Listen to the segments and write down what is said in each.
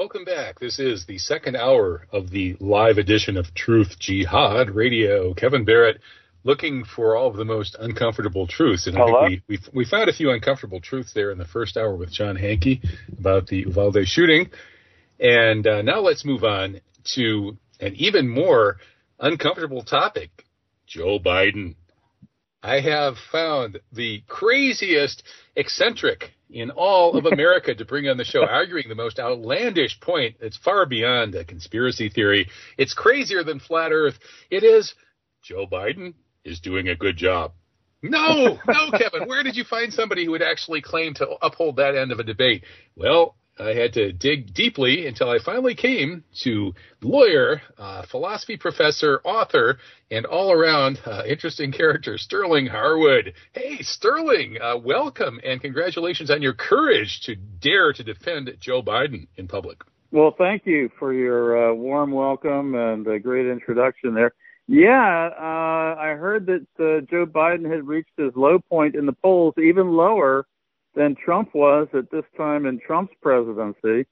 Welcome back. This is the second hour of the live edition of Truth Jihad Radio. Kevin Barrett looking for all of the most uncomfortable truths. And Hello? I think we, we, we found a few uncomfortable truths there in the first hour with John Hankey about the Uvalde shooting. And uh, now let's move on to an even more uncomfortable topic Joe Biden. I have found the craziest eccentric in all of America to bring on the show, arguing the most outlandish point. It's far beyond a conspiracy theory. It's crazier than flat Earth. It is Joe Biden is doing a good job. No, no, Kevin, where did you find somebody who would actually claim to uphold that end of a debate? Well, I had to dig deeply until I finally came to lawyer, uh, philosophy professor, author, and all around uh, interesting character, Sterling Harwood. Hey, Sterling, uh, welcome and congratulations on your courage to dare to defend Joe Biden in public. Well, thank you for your uh, warm welcome and a great introduction there. Yeah, uh, I heard that uh, Joe Biden had reached his low point in the polls, even lower than Trump was at this time in Trump's presidency.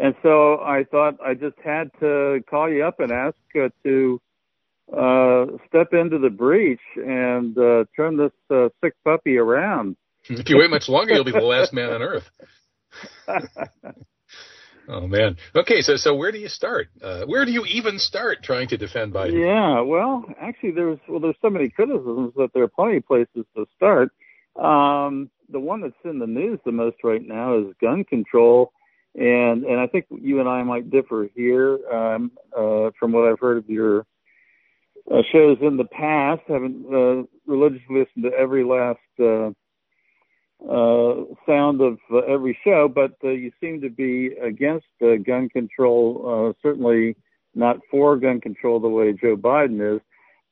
And so I thought I just had to call you up and ask uh, to uh, step into the breach and uh, turn this uh, sick puppy around. If you wait much longer, you'll be the last man on earth. Oh man. Okay, so so where do you start? Uh, where do you even start trying to defend Biden? Yeah, well, actually, there's well, there's so many criticisms that there are plenty of places to start. Um, the one that's in the news the most right now is gun control, and and I think you and I might differ here um, uh, from what I've heard of your uh, shows in the past. Haven't uh, religiously listened to every last uh, uh, sound of uh, every show, but uh, you seem to be against uh, gun control. Uh, certainly not for gun control the way Joe Biden is.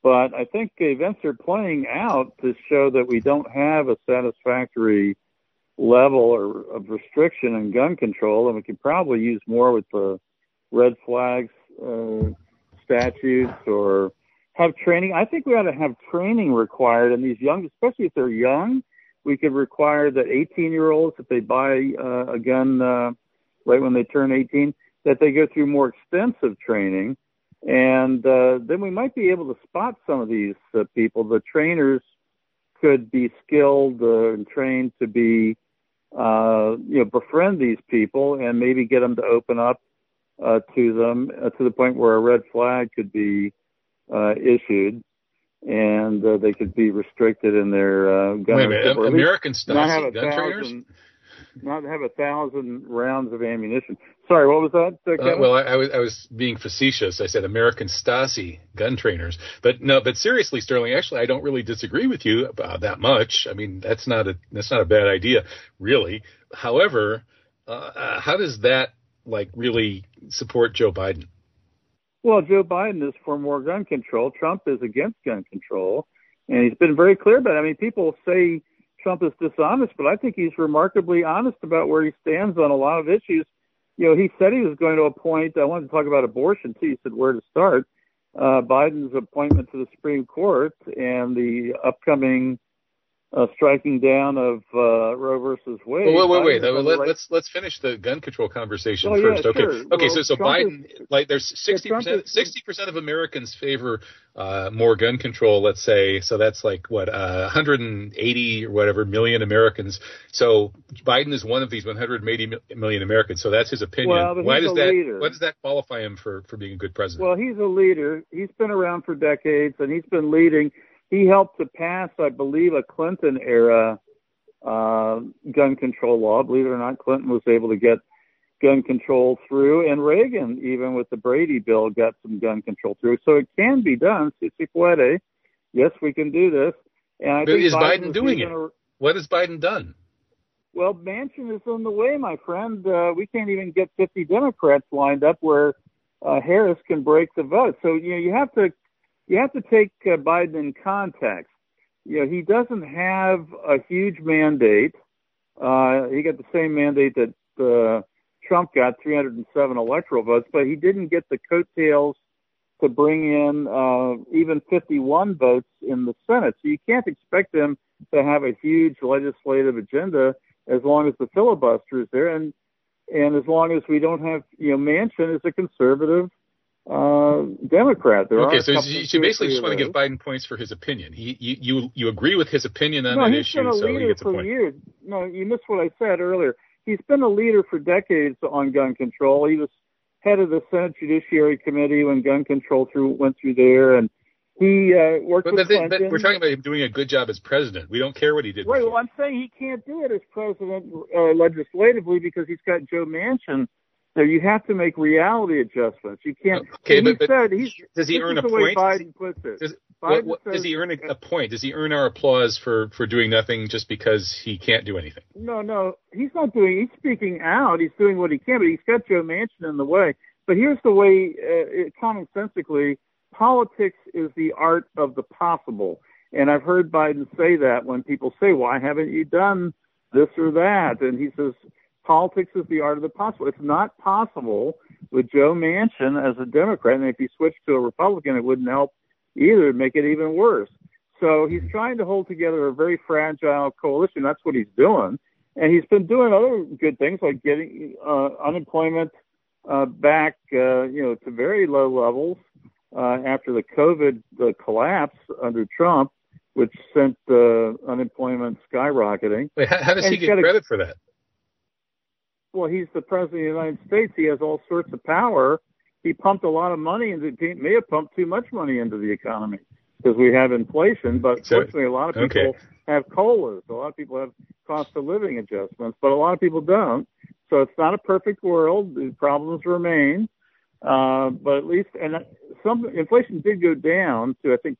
But I think events are playing out to show that we don't have a satisfactory level or, of restriction in gun control, and we could probably use more with the red flags uh, statutes or have training. I think we ought to have training required in these young, especially if they're young. We could require that 18 year olds, if they buy uh, a gun uh, right when they turn 18, that they go through more extensive training and uh, then we might be able to spot some of these uh, people. The trainers could be skilled uh, and trained to be, uh, you know, befriend these people and maybe get them to open up uh, to them uh, to the point where a red flag could be uh, issued and uh, they could be restricted in their uh, gun. Wait a minute, American Stasi gun thousand, trainers? Not have a thousand rounds of ammunition. Sorry, what was that? Uh, uh, well, I, I, was I was being facetious. I said American Stasi gun trainers, but no. But seriously, Sterling, actually, I don't really disagree with you about that much. I mean, that's not a that's not a bad idea, really. However, uh, uh how does that like really support Joe Biden? Well, Joe Biden is for more gun control. Trump is against gun control, and he's been very clear about it. I mean, people say Trump is dishonest, but I think he's remarkably honest about where he stands on a lot of issues. You know, he said he was going to appoint. I wanted to talk about abortion too. He said where to start. Uh, Biden's appointment to the Supreme Court and the upcoming uh, striking down of uh, Roe versus Wade. Well, wait, wait, wait. Let, us let's, let's finish the gun control conversation oh, first. Yeah, okay, sure. okay. Well, so so Trump Biden, is, like, there's sixty percent, sixty percent of Americans favor uh, more gun control. Let's say, so that's like what uh, 180 or whatever million Americans. So Biden is one of these 180 million Americans. So that's his opinion. Well, why does that? Leader. Why does that qualify him for for being a good president? Well, he's a leader. He's been around for decades, and he's been leading he helped to pass, I believe, a Clinton era uh, gun control law. Believe it or not, Clinton was able to get gun control through, and Reagan, even with the Brady bill, got some gun control through. So it can be done. Si si puede. Yes, we can do this. And I but think is Biden, Biden doing it? A, what has Biden done? Well, Manchin is on the way, my friend. Uh, we can't even get 50 Democrats lined up where uh, Harris can break the vote. So you know you have to you have to take uh, Biden in context. You know he doesn't have a huge mandate. Uh, he got the same mandate that uh, Trump got, 307 electoral votes, but he didn't get the coattails to bring in uh, even 51 votes in the Senate. So you can't expect him to have a huge legislative agenda as long as the filibuster is there. And and as long as we don't have, you know Manchin is a conservative uh, Democrat. There okay, so you, basically just want to give Biden points for his opinion. He, you, you, you agree with his opinion on no, that issue, so he gets a for point. Years. No, you missed what I said earlier. He's been a leader for decades on gun control. He was head of the Senate Judiciary Committee when gun control through went through there, and he uh, worked but, with but, Clinton. we're talking about him doing a good job as president. We don't care what he did. Right. before. Well, I'm saying he can't do it as president uh, legislatively because he's got Joe Manchin. So you have to make reality adjustments. You can't. Okay, he but, but said he's, does he earn a point? Biden puts it. Does, what, what, says, does he earn a, a point? Does he earn our applause for for doing nothing just because he can't do anything? No, no, he's not doing. He's speaking out. He's doing what he can, but he's got Joe Manchin in the way. But here's the way, uh, commonsensically, politics is the art of the possible. And I've heard Biden say that when people say, "Why haven't you done this or that?" And he says, "Politics is the art of the possible." It's not possible with Joe Manchin as a Democrat, and if he switched to a Republican, it wouldn't help either. It'd make it even worse. So he's trying to hold together a very fragile coalition. That's what he's doing, and he's been doing other good things like getting uh, unemployment uh, back, uh, you know, to very low levels uh, after the COVID uh, collapse under Trump, which sent uh, unemployment skyrocketing. Wait, how, how does And he get got a- credit for that? Well, he's the president of the United States. He has all sorts of power. He pumped a lot of money into. He may have pumped too much money into the economy because we have inflation. But So- fortunately, a lot of people okay. have colas. A lot of people have cost of living adjustments, but a lot of people don't. So it's not a perfect world. The problems remain. Uh, but at least, and some inflation did go down to I think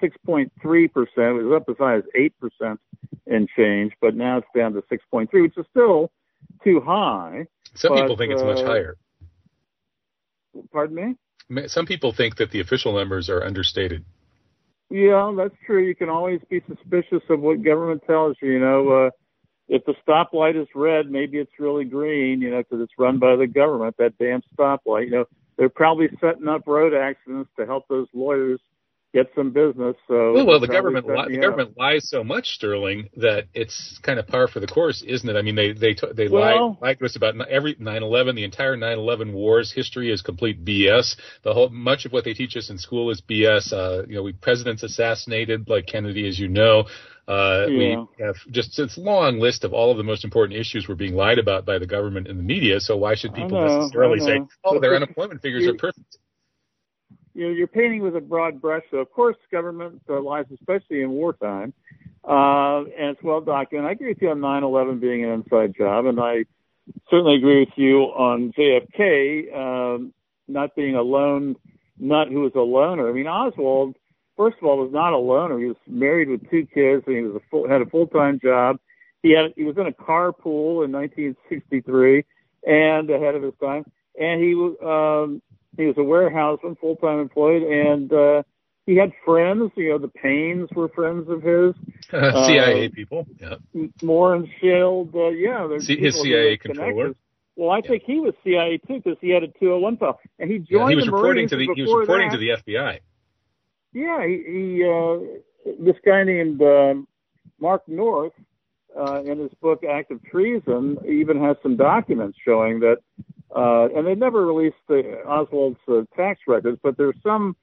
6.3 percent. It was up as high as eight percent and change, but now it's down to 6.3, which is still too high. Some But, people think it's much uh, higher. Pardon me? Some people think that the official numbers are understated. Yeah, that's true. You can always be suspicious of what government tells you. You know, uh, if the stoplight is red, maybe it's really green. You know, because it's run by the government. That damn stoplight. You know, they're probably setting up road accidents to help those lawyers get some business. So Well, well, the government li- the government lies so much, Sterling, that it's kind of par for the course, isn't it? I mean, they they t- they Well- lie lied to us about every 9/11. The entire 9/11 wars history is complete BS. The whole much of what they teach us in school is BS. Uh, you know, we presidents assassinated like Kennedy, as you know. Uh, Yeah. We have just this long list of all of the most important issues were being lied about by the government and the media. So why should people know, necessarily say, "Oh, their unemployment figures are perfect"? You know, you're painting with a broad brush. So of course, government uh, lies, especially in wartime, uh, and it's well documented. I agree with you on 9/11 being an inside job, and I certainly agree with you on JFK um, not being a lone nut who was a loner. I mean, Oswald, first of all, was not a loner. He was married with two kids, and he was a full, had a full time job. He had he was in a carpool in 1963 and ahead of his time, and he was. Um, he was a warehouseman, full time employed, and uh, he had friends. You know, the Paynes were friends of his. CIA people, yeah. Moore and Shield, uh, yeah, there's C- his CIA controller. Well, I think he was CIA too because he had a 201 file, and he Yeah, joined he was the reporting Marines to the he was reporting that, to the FBI. Yeah, he, he uh, this guy named um, Mark North uh, in his book Act of Treason even has some documents showing that, uh, and they never released the Oswald's uh, tax records, but there's some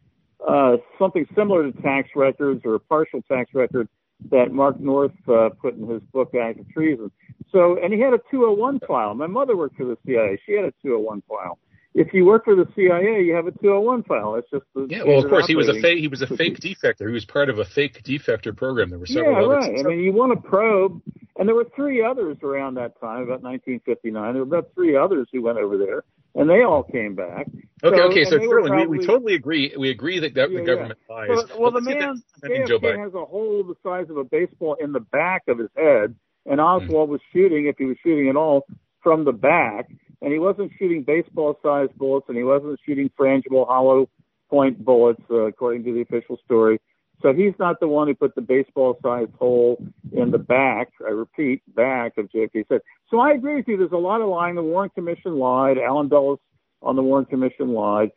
uh, something similar to tax records or a partial tax record that Mark North uh, put in his book Act of Treason. So, and he had a 201 file. My mother worked for the CIA; she had a 201 file. If you work for the CIA, you have a 201 file. It's just the Yeah, well, of course, he was a fake. He was a fake defector. He was part of a fake defector program. There were several Yeah, right. I mean, you want to probe, and there were three others around that time, about 1959. There were about three others who went over there, and they all came back. okay, So- okay. So we, we totally agree. We agree that, that Yeah, the yeah. government lies. So, well, the man, back to defending Joe JFK has a hole the size of a baseball in the back of his head, and Hmm. Oswald was shooting, if he was shooting at all, from the back, and he wasn't shooting baseball-sized bullets, and he wasn't shooting frangible hollow point bullets, uh, according to the official story. So he's not the one who put the baseball-sized hole in the back. I repeat, back of JFK said. So I agree with you. There's a lot of lying. The Warren Commission lied. Alan Dulles on the Warren Commission lied.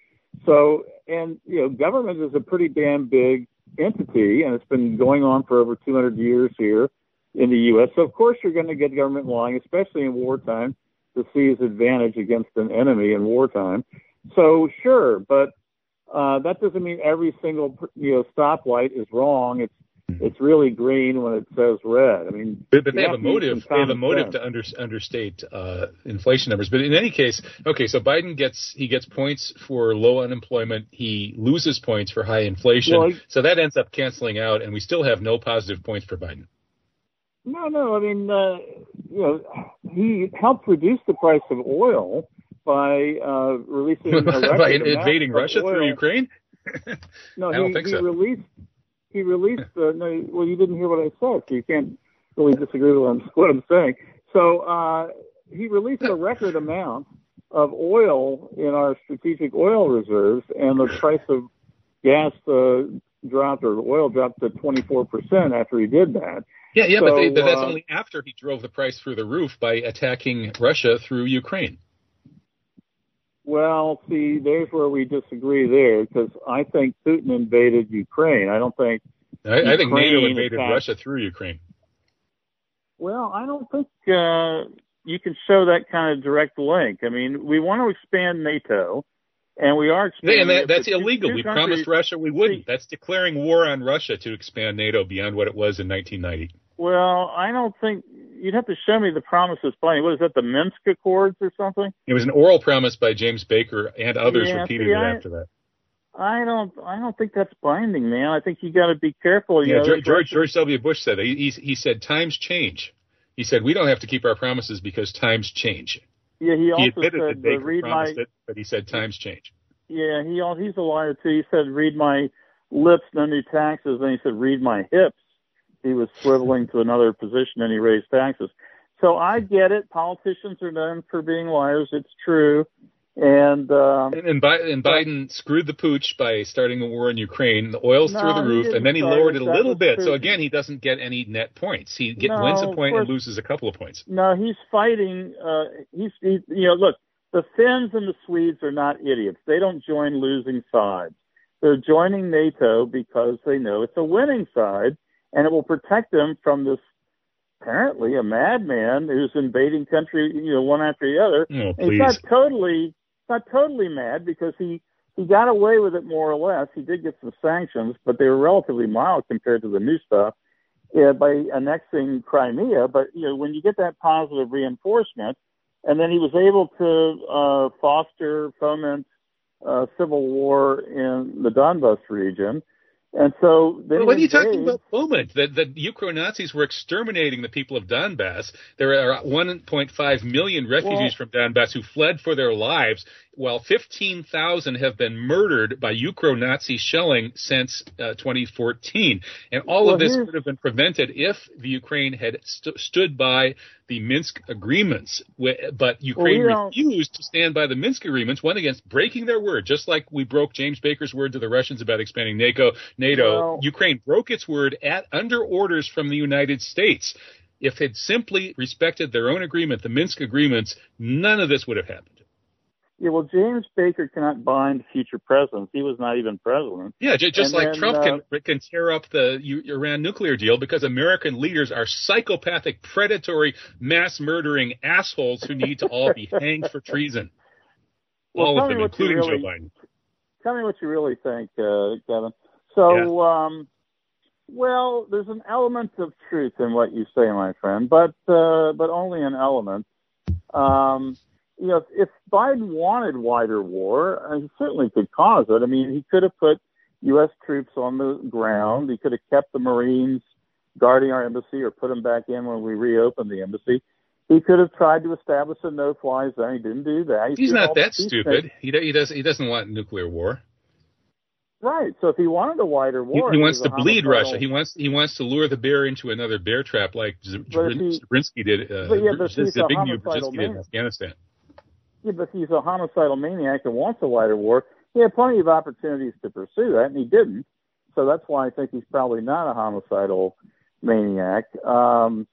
So, and you know, government is a pretty damn big entity, and it's been going on for over 200 years here in the U.S. So of course you're going to get government lying, especially in wartime. to seize advantage against an enemy in wartime. So sure, but uh, that doesn't mean every single you know stoplight is wrong. It's it's really green when it says red. I mean, but, but they have, have a motive. They have a motive sense. to under, understate uh, inflation numbers. But in any case, okay, so Biden gets he gets points for low unemployment. He loses points for high inflation. Well, so that ends up canceling out, and we still have no positive points for Biden. No, no. I mean, uh, you know, he helped reduce the price of oil by uh, releasing by invading Russia through Ukraine. no, he, he so. released he released the no, well you didn't hear what I said, so you can't really disagree with what I'm, what I'm saying. So uh, he released a record amount of oil in our strategic oil reserves, and the price of gas uh, dropped or oil dropped to 24 percent after he did that. Yeah, yeah, so, but, they, but that's uh, only after he drove the price through the roof by attacking Russia through Ukraine. Well, see, there's where we disagree there because I think Putin invaded Ukraine. I don't think. I, I think NATO invaded attacked. Russia through Ukraine. Well, I don't think uh, you can show that kind of direct link. I mean, we want to expand NATO, and we are expanding. And that, that's illegal. we promised Russia we wouldn't. That's declaring war on Russia to expand NATO beyond what it was in 1990. Well, I don't think you'd have to show me the promises plain. What is that? The Minsk Accords or something? It was an oral promise by James Baker and others yeah, repeated see, it I, after that. I don't. I don't think that's binding, man. I think you got to be careful. You yeah, know, George, George, George W. Bush said he, he, he said times change. He said we don't have to keep our promises because times change. Yeah, he also he admitted said that Baker read promised my. It, but he said times change. Yeah, he he's a liar too. He said read my lips, no new taxes. Then he said read my hips. He was swiveling to another position and he raised taxes. So I get it. Politicians are known for being liars. It's true. And, um, and, and, Biden, and Biden screwed the pooch by starting a war in Ukraine. The oil's No, through the roof, and then he lowered it. a little bit. So again, he doesn't get any net points. He get, No, wins a point and loses a couple of points. no, he's fighting. Uh, he's, he, you know, look, the Finns and the Swedes are not idiots. They don't join losing sides. They're joining NATO because they know it's a winning side, and it will protect them from this apparently a madman who's invading country, you know, one after the other. Oh, And he's not totally not totally mad because he he got away with it more or less. He did get some sanctions, but they were relatively mild compared to the new stuff by annexing Crimea. But you know, when you get that positive reinforcement, and then he was able to uh, foster, foment uh, civil war in the Donbas region. And so Well, what are you talking about? Moment. The, the Ukro Nazis were exterminating the people of Donbass. There are 1.5 million refugees from Donbass who fled for their lives, while 15,000 have been murdered by Ukro Nazi shelling since uh, 2014. And all Well, of this could have been prevented if the Ukraine had st- stood by the Minsk agreements. But Ukraine don't- refused to stand by the Minsk agreements, went against breaking their word, just like we broke James Baker's word to the Russians about expanding NATO. NATO. Well- Ukraine broke its word at under orders from the United States. If it simply respected their own agreement, the Minsk agreements, none of this would have happened. Yeah, well, James Baker cannot bind future presidents. He was not even president. Yeah, just And like then, Trump uh, can can tear up the Iran nuclear deal because American leaders are psychopathic, predatory, mass murdering assholes who need to all be hanged for treason. Well, all of them, including really- Joe Biden. Tell me what you really think, uh, Kevin. So, um, well, there's an element of truth in what you say, my friend, but uh, but only an element. Um, you know, if, Biden wanted wider war, uh, he certainly could cause it. I mean, he could have put U.S. troops on the ground. He could have kept the Marines guarding our embassy or put them back in when we reopened the embassy. He could have tried to establish a no-fly zone. He didn't do that. He's not that stupid. He, he does he doesn't want nuclear war. Right. So if he wanted a wider war, he it wants to bleed Russia. He wants he wants to lure the bear into another bear trap like Z- But if he- Zabriskie did. Uh, but yeah, but he's a Zbigniew homicidal Brzezinski did in. Afghanistan. Yeah, but he's a homicidal maniac and wants a wider war. He had plenty of opportunities to pursue that, and he didn't. So that's why I think he's probably not a homicidal maniac. Um,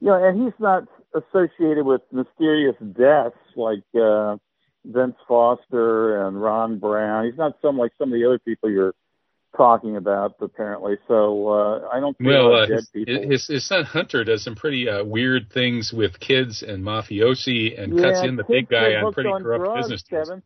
you know, and he's not associated with mysterious deaths like uh, Vince Foster and Ron Brown. He's not some like some of the other people you're talking about apparently. So uh, I don't. Well, uh, his, his, his son Hunter does some pretty uh, weird things with kids and mafiosi, and yeah, cuts in the big guy on pretty on corrupt drugs, business Kevin.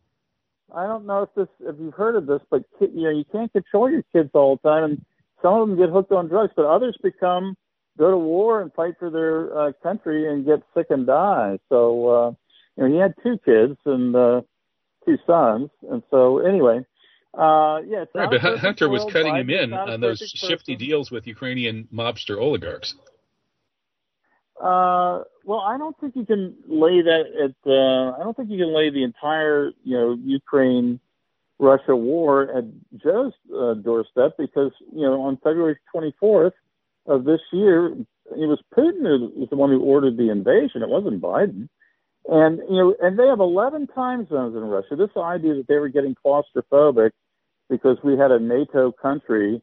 I don't know if this if you've heard of this, but you know you can't control your kids all the time, and some of them get hooked on drugs, but others become go to war and fight for their uh, country and get sick and die. So uh, you know he had two kids and uh, two sons, and so anyway. Uh, yeah, right, but Hunter was cutting him in on those shifty person. deals with Ukrainian mobster oligarchs. Uh, well, I don't think you can lay that at. Uh, I don't think you can lay the entire, you know, Ukraine Russia war at Joe's uh, doorstep because you know on February 24th of this year, it was Putin who was the one who ordered the invasion. It wasn't Biden. And you know, and they have 11 time zones in Russia. This idea that they were getting claustrophobic because we had a NATO country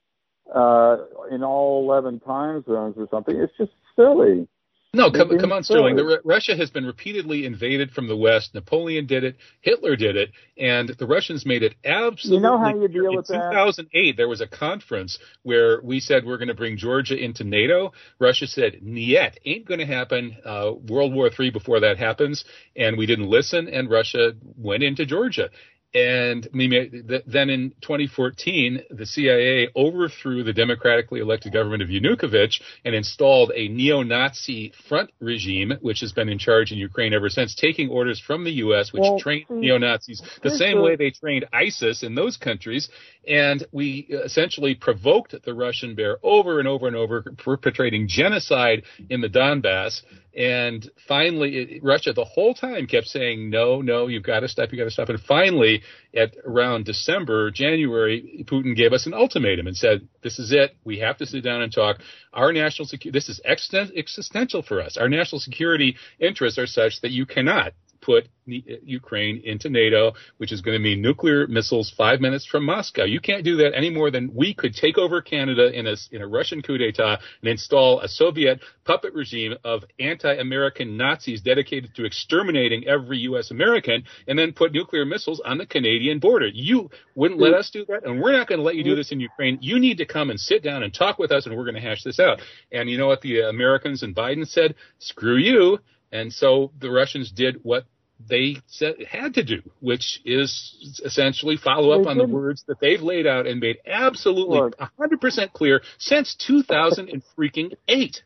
uh, in all 11 time zones or something, it's just silly. No, come, come on, Sterling. The, Russia has been repeatedly invaded from the West. Napoleon did it. Hitler did it, and the Russians made it absolutely. You know how you deal in with 2008, that? there was a conference where we said we're going to bring Georgia into NATO. Russia said, "Niet, ain't going to happen." Uh, World War III before that happens, and we didn't listen, and Russia went into Georgia. And then in 2014, the CIA overthrew the democratically elected government of Yanukovych and installed a neo-Nazi front regime, which has been in charge in Ukraine ever since, taking orders from the U.S., which well, trained mm, neo-Nazis the same way they trained ISIS in those countries. And we essentially provoked the Russian bear over and over and over, perpetrating genocide in the Donbass. And finally, it, Russia the whole time kept saying, no, no, you've got to stop, you've got to stop. And finally, at around December, January, Putin gave us an ultimatum and said, this is it. We have to sit down and talk. Our national security, this is existential for us. Our national security interests are such that you cannot put uh, Ukraine into NATO, which is going to mean nuclear missiles five minutes from Moscow. You can't do that any more than we could take over Canada in a, in a Russian coup d'etat and install a Soviet puppet regime of anti-American Nazis dedicated to exterminating every U.S. American and then put nuclear missiles on the Canadian border. You wouldn't let us do that, and we're not going to let you do this in Ukraine. You need to come and sit down and talk with us, and we're going to hash this out. And you know what the Americans and Biden said? Screw you. And so the Russians did what they said, had to do, which is essentially follow up on the words that they've laid out and made absolutely Look, 100% clear since 2000 and freaking eight.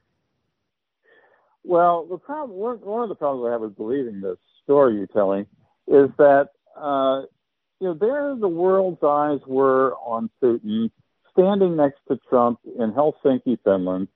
Well, the problem, one of the problems I have with believing this story you're telling is that, uh, you know, there the world's eyes were on Putin standing next to Trump in Helsinki, Finland.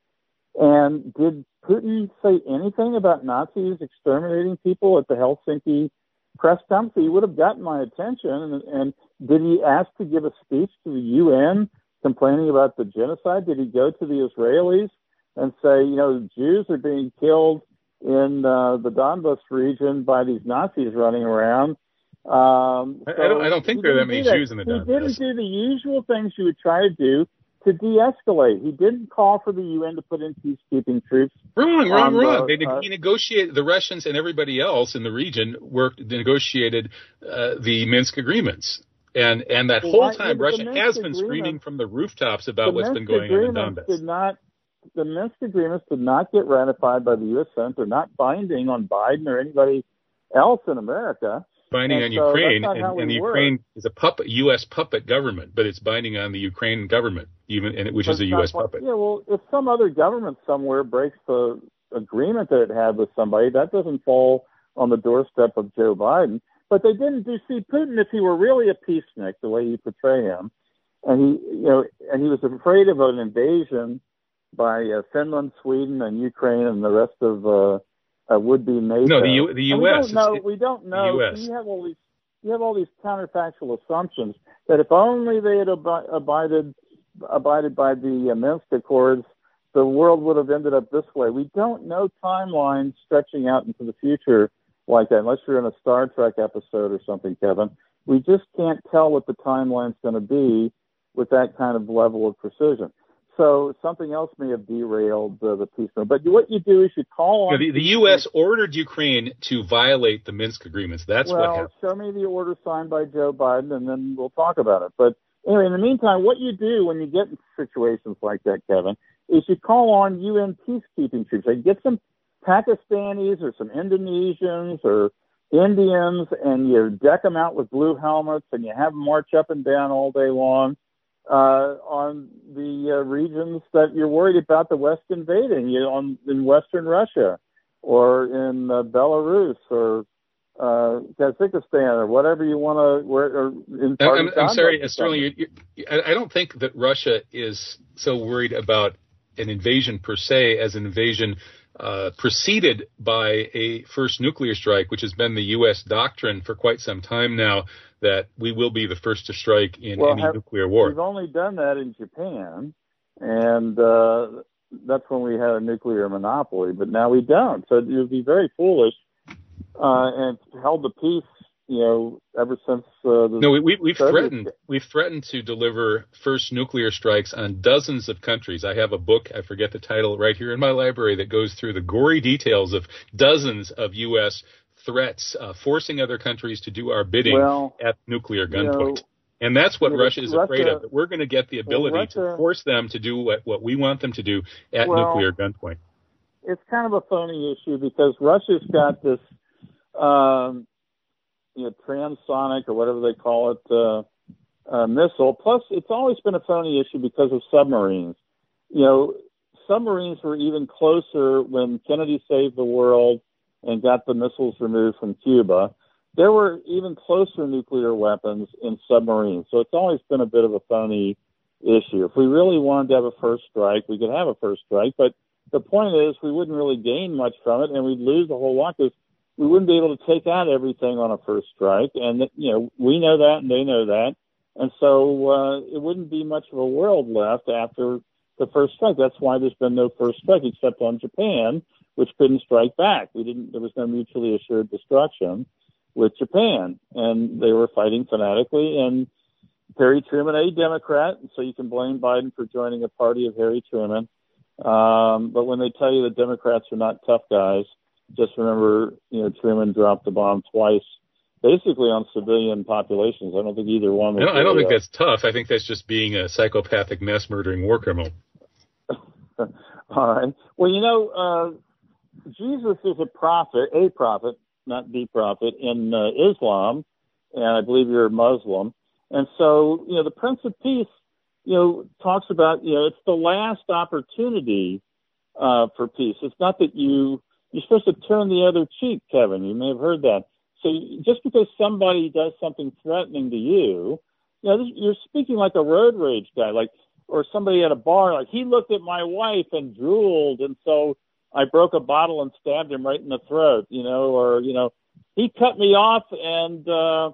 And did Putin say anything about Nazis exterminating people at the Helsinki press conference? He would have gotten my attention. And, and did he ask to give a speech to the UN complaining about the genocide? Did he go to the Israelis and say, you know, Jews are being killed in uh, the Donbas region by these Nazis running around? Um, so I, don't, I don't think there are that many Jews in the Donbass. He didn't do the usual things you would try to do to de-escalate. He didn't call for the UN to put in peacekeeping troops. Wrong, wrong, wrong. The, they uh, he negotiated. The Russians and everybody else in the region worked negotiated uh, the Minsk agreements. And and that whole time, Russia has been screaming from the rooftops about what's Minsk been going on in Donbass. Did not, the Minsk agreements did not get ratified by the U.S. Senate. They're not binding on Biden or anybody else in America binding and on so Ukraine, and, and the work. Ukraine is a puppet, U.S. puppet government, but it's binding on the Ukraine government, even and which is a U.S. puppet. Yeah, well, if some other government somewhere breaks the agreement that it had with somebody, that doesn't fall on the doorstep of Joe Biden. But they didn't do. See, Putin, if he were really a peacenik, the way you portray him, and he, you know, and he was afraid of an invasion by uh, Finland, Sweden, and Ukraine, and the rest of. Uh, uh, would be NATO. No, the U- the U.S. We don't know. We don't know. You have all these you have all these counterfactual assumptions that if only they had ab- abided abided by the uh, Minsk Accords, the world would have ended up this way. We don't know timelines stretching out into the future like that, unless you're in a Star Trek episode or something, Kevin. We just can't tell what the timeline's going to be with that kind of level of precision. So something else may have derailed uh, the peace. But what you do is you call on. the, the U.S. ordered Ukraine to violate the Minsk agreements. That's well, what happened. show me the order signed by Joe Biden, and then we'll talk about it. But anyway, in the meantime, what you do when you get in situations like that, Kevin, is you call on UN peacekeeping troops. Like get some Pakistanis or some Indonesians or Indians, and you deck them out with blue helmets, and you have them march up and down all day long uh, on the uh, regions that you're worried about the West invading, you know, on in Western Russia or in uh, Belarus or uh, Kazakhstan or whatever you want to. Where in I'm, I'm sorry, Sterling. You, you, I don't think that Russia is so worried about an invasion per se as an invasion uh, preceded by a first nuclear strike, which has been the U.S. doctrine for quite some time now, that we will be the first to strike in well, any have, nuclear war. We've only done that in Japan, and uh, that's when we had a nuclear monopoly, but now we don't. So it would be very foolish uh, and held the peace you know, ever since uh, the no, we, we, have threatened we've threatened to deliver first nuclear strikes on dozens of countries. I have a book, I forget the title, right here in my library that goes through the gory details of dozens of U.S. threats, uh, forcing other countries to do our bidding well, at nuclear gunpoint. You know, and that's what Russia is Russia, afraid of. That we're going to get the ability well, Russia, to force them to do what, what we want them to do at well, nuclear gunpoint. It's kind of a phony issue because Russia's got this um, you know, transonic or whatever they call it uh, uh, missile. Plus, it's always been a phony issue because of submarines. You know, submarines were even closer when Kennedy saved the world and got the missiles removed from Cuba. There were even closer nuclear weapons in submarines. So it's always been a bit of a phony issue. If we really wanted to have a first strike, we could have a first strike. But the point is, we wouldn't really gain much from it, and we'd lose a whole lot because we wouldn't be able to take out everything on a first strike, and you know we know that and they know that, and so uh, it wouldn't be much of a world left after the first strike. That's why there's been no first strike except on Japan, which couldn't strike back. We didn't. There was no mutually assured destruction with Japan, and they were fighting fanatically. And Harry Truman, a Democrat, and so you can blame Biden for joining a party of Harry Truman. Um, but when they tell you that Democrats are not tough guys just remember, you know, Truman dropped the bomb twice, basically on civilian populations. I don't think either one. I don't, I don't think that's tough. I think that's just being a psychopathic, mass murdering war criminal. All right. Well, you know, uh, Jesus is a prophet, a prophet, not the prophet in uh, Islam, and I believe you're a Muslim. And so, you know, the Prince of Peace, you know, talks about, you know, it's the last opportunity uh, for peace. It's not that you you're supposed to turn the other cheek, Kevin. You may have heard that. So just because somebody does something threatening to you, you know, this, you're speaking like a road rage guy, like, or somebody at a bar, like he looked at my wife and drooled, and so I broke a bottle and stabbed him right in the throat, you know, or you know, he cut me off and uh,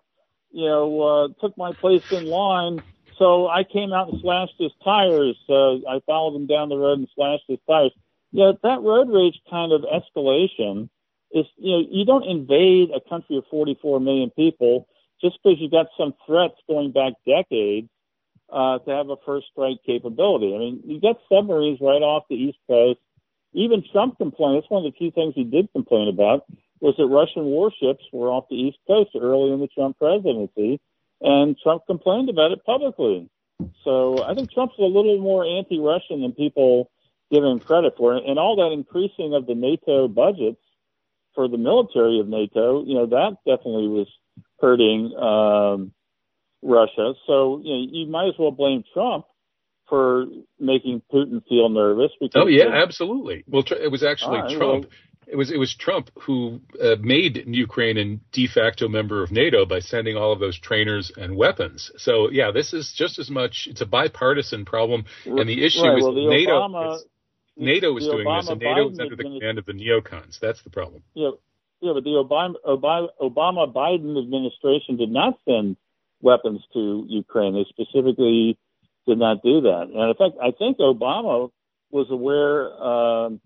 you know uh, took my place in line. So I came out and slashed his tires. Uh, I followed him down the road and slashed his tires yeah, that road rage kind of escalation is, you know, you don't invade a country of 44 million people just because you've got some threats going back decades uh, to have a first strike capability. I mean, you got submarines right off the East Coast. Even Trump complained. That's one of the few things he did complain about was that Russian warships were off the East Coast early in the Trump presidency, and Trump complained about it publicly. So I think Trump's a little more anti-Russian than people give him credit for. And all that increasing of the NATO budgets for the military of NATO, you know, that definitely was hurting um, Russia. So you know, you might as well blame Trump for making Putin feel nervous. Because oh yeah, absolutely. Well, it was actually right, Trump. Well, it was it was Trump who uh, made Ukraine a de facto member of NATO by sending all of those trainers and weapons. So yeah, this is just as much it's a bipartisan problem, and the issue right, is well, NATO. Obama, NATO is doing Obama, this, and NATO Biden is under the command of the neocons. That's the problem. Yeah, yeah, but the Obama Obama, Obama Biden administration did not send weapons to Ukraine. They specifically did not do that. And in fact, I think Obama was aware um,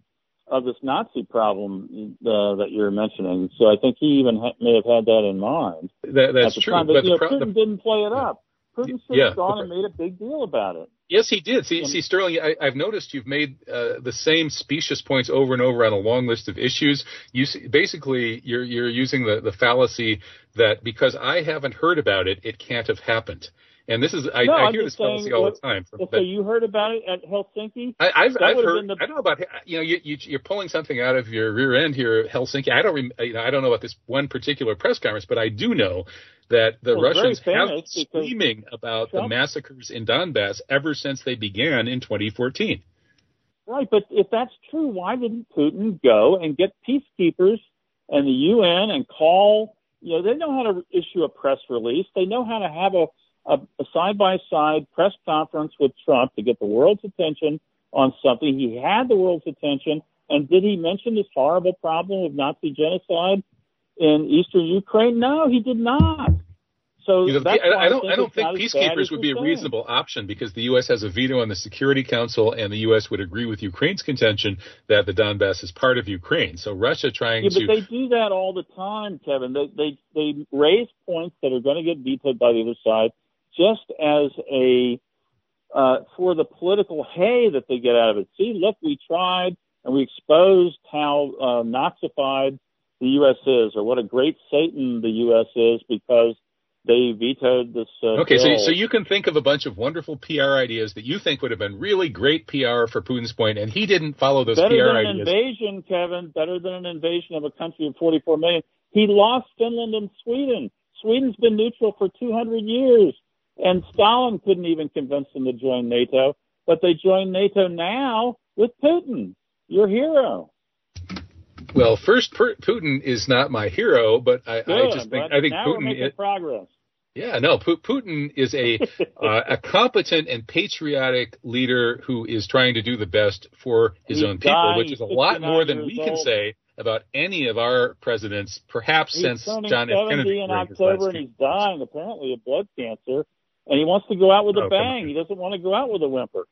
of this Nazi problem uh, that you're mentioning. So I think he even ha- may have had that in mind. That, that's true. Time. But, but you know, Putin didn't play it up. Putin should yeah, have gone and made a big deal about it. Yes, he did. See, see Sterling, I, have noticed you've made uh, the same specious points over and over on a long list of issues. You see, basically, you're you're using the, the fallacy that because I haven't heard about it, it can't have happened. And this is I, no, I hear this saying, all well, the time. Well, so you heard about it at Helsinki? I, I've, I've heard. the- I don't know about you know you, you you're pulling something out of your rear end here, Helsinki. I don't rem, you know I don't know about this one particular press conference, but I do know that the Well, Russians have been screaming about the massacres in Donbass ever since they began in 2014. Right, but if that's true, why didn't Putin go and get peacekeepers and the UN and call? You know, they know how to issue a press release. They know how to have a a side by side press conference with Trump to get the world's attention on something. He had the world's attention, and did he mention this horrible problem of Nazi genocide in eastern Ukraine? No, he did not. So You know, I, I don't. think I don't think not as bad peacekeepers would be a reasonable option because the U.S. has a veto on the Security Council, and the U.S. would agree with Ukraine's contention that the Donbass is part of Ukraine. So Russia trying Yeah, to but they do that all the time, Kevin. They they they raise points that are going to get vetoed by the other side, just as a uh, for the political hay that they get out of it. See, look, we tried and we exposed how uh, Nazified the U.S. is, or what a great Satan the U.S. is, because they vetoed this. Uh, Okay, so so you can think of a bunch of wonderful PR ideas that you think would have been really great PR for Putin's point, and he didn't follow those better PR than an ideas. invasion, Kevin. Better than an invasion of a country of 44 million. He lost Finland and Sweden. Sweden's been neutral for 200 years, and Stalin couldn't even convince them to join NATO. But they joined NATO now with Putin, your hero. Well, first, Per- Putin is not my hero, but I, I just think I think Putin. Is, progress. yeah, no, Pu- Putin is a uh, a competent and patriotic leader who is trying to do the best for his He's own people, which is a lot more than we can say about any of our presidents, perhaps He's since John F. 70 Kennedy in October, and he's dying apparently of blood cancer. And he wants to go out with a Oh, bang. He doesn't want to go out with a whimper.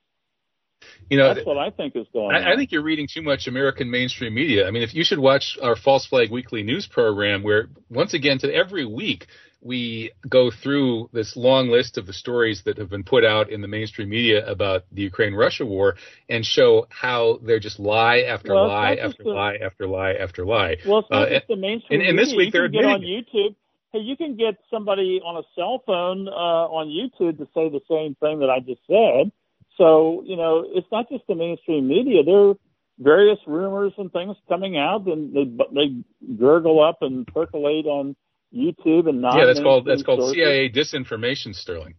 You know, That's what I think is going on. I, I think you're reading too much American mainstream media. I mean, if you should watch our False Flag Weekly news program, where once again, to every week we go through this long list of the stories that have been put out in the mainstream media about the Ukraine-Russia war, and show how they're just lie after Well, lie after the- lie after lie after lie. Well, it's not Uh, just the mainstream and- and this week you they're get on YouTube. Hey, you can get somebody on a cell phone uh, on YouTube to say the same thing that I just said. So you know, it's not just the mainstream media. There are various rumors and things coming out, and they they gurgle up and percolate on YouTube and not. yeah, that's called that's called sources. CIA disinformation, Sterling.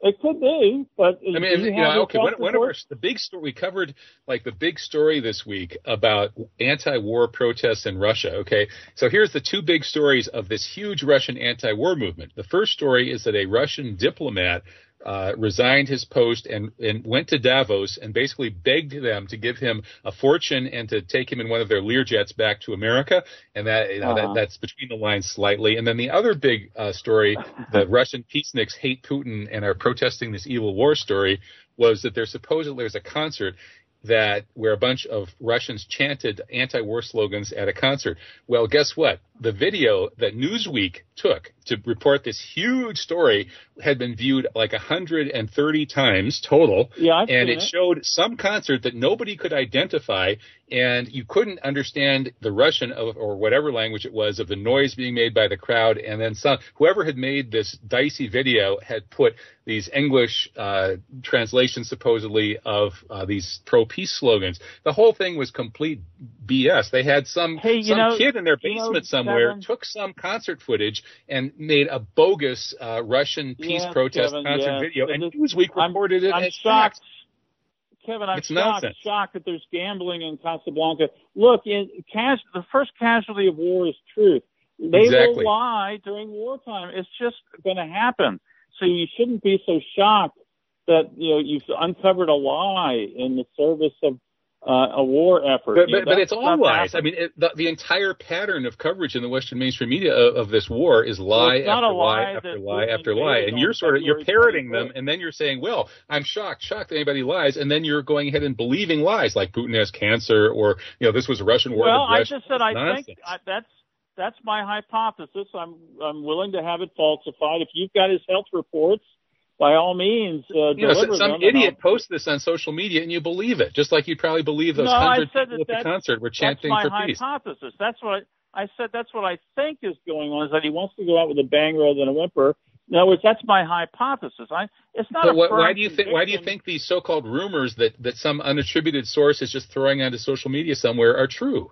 It could be, but I mean, you you know, okay. One, one of our the big story we covered, like the big story this week about anti-war protests in Russia. Okay, so here's the two big stories of this huge Russian anti-war movement. The first story is that a Russian diplomat uh, resigned his post and, and went to Davos and basically begged them to give him a fortune and to take him in one of their Learjets back to America. And that, you know, Uh-huh. that that's between the lines slightly. And then the other big uh, story, the Russian peaceniks hate Putin and are protesting this evil war story, was that there's supposedly there's a concert that where a bunch of Russians chanted anti-war slogans at a concert. Well, guess what? The video that Newsweek took to report this huge story had been viewed like 130 times total. Yeah, I've and it it. showed some concert that nobody could identify, and you couldn't understand the Russian of, or whatever language it was of the noise being made by the crowd. And then some whoever had made this dicey video had put these English uh, translations supposedly of uh, these pro-peace slogans. The whole thing was complete BS. They had some Hey, some know- kid in their you know, basement somewhere Kevin- took some concert footage and made a bogus uh, Russian peace Yes, protest Kevin, concert yes. video, and Newsweek I'm- reported it I'm shocked. fact. Kevin, I'm It's shocked, nonsense. shocked that there's gambling in Casablanca. Look, in, cas- the first casualty of war is truth. They Exactly. will lie during wartime. It's just going to happen. So you shouldn't be so shocked that you know you've uncovered a lie in the service of uh, a war effort. But, You know, but, but it's all lies. I mean, it, the, the entire pattern of coverage in the Western mainstream media of, of this war is lie not after lie lie after lie after lie, and you're sort of you're parroting them, and then you're saying, "Well, I'm shocked, shocked that anybody lies," and then you're going ahead and believing lies like Putin has cancer, or you know, this was a Russian war. Well, I just said I nonsense. think I, that's that's my hypothesis. I'm I'm willing to have it falsified. If you've got his health reports, by all means, uh, you know, some, idiot posts this on social media and you believe it, just like you'd probably believe those No, hundred people that at the concert were chanting for peace. that's my hypothesis. That's what I, I said. That's what I think is going on. Is that he wants to go out with a bang rather than a whimper. In other words, that's my hypothesis. I, it's not. But what, why do you think? Why do you think these so-called rumors that that some unattributed source is just throwing onto social media somewhere are true?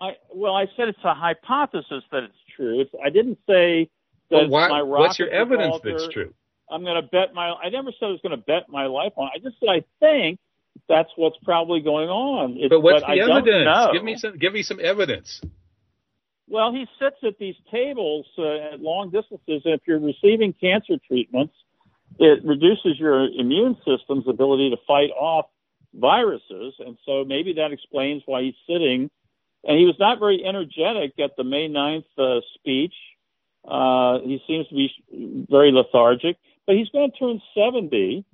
I well, I said it's a hypothesis that it's true. It's, I didn't say that why, my rock. What's your evidence that's true? I'm going to bet my. I never said I was going to bet my life on. I just said I think that's what's probably going on. It's, but what's but the I evidence? Give me some. Give me some evidence. Well, he sits at these tables uh, at long distances, and if you're receiving cancer treatments, it reduces your immune system's ability to fight off viruses, and so maybe that explains why he's sitting. And he was not very energetic at the May 9th uh, speech. Uh, he seems to be very lethargic, but he's going to turn 70.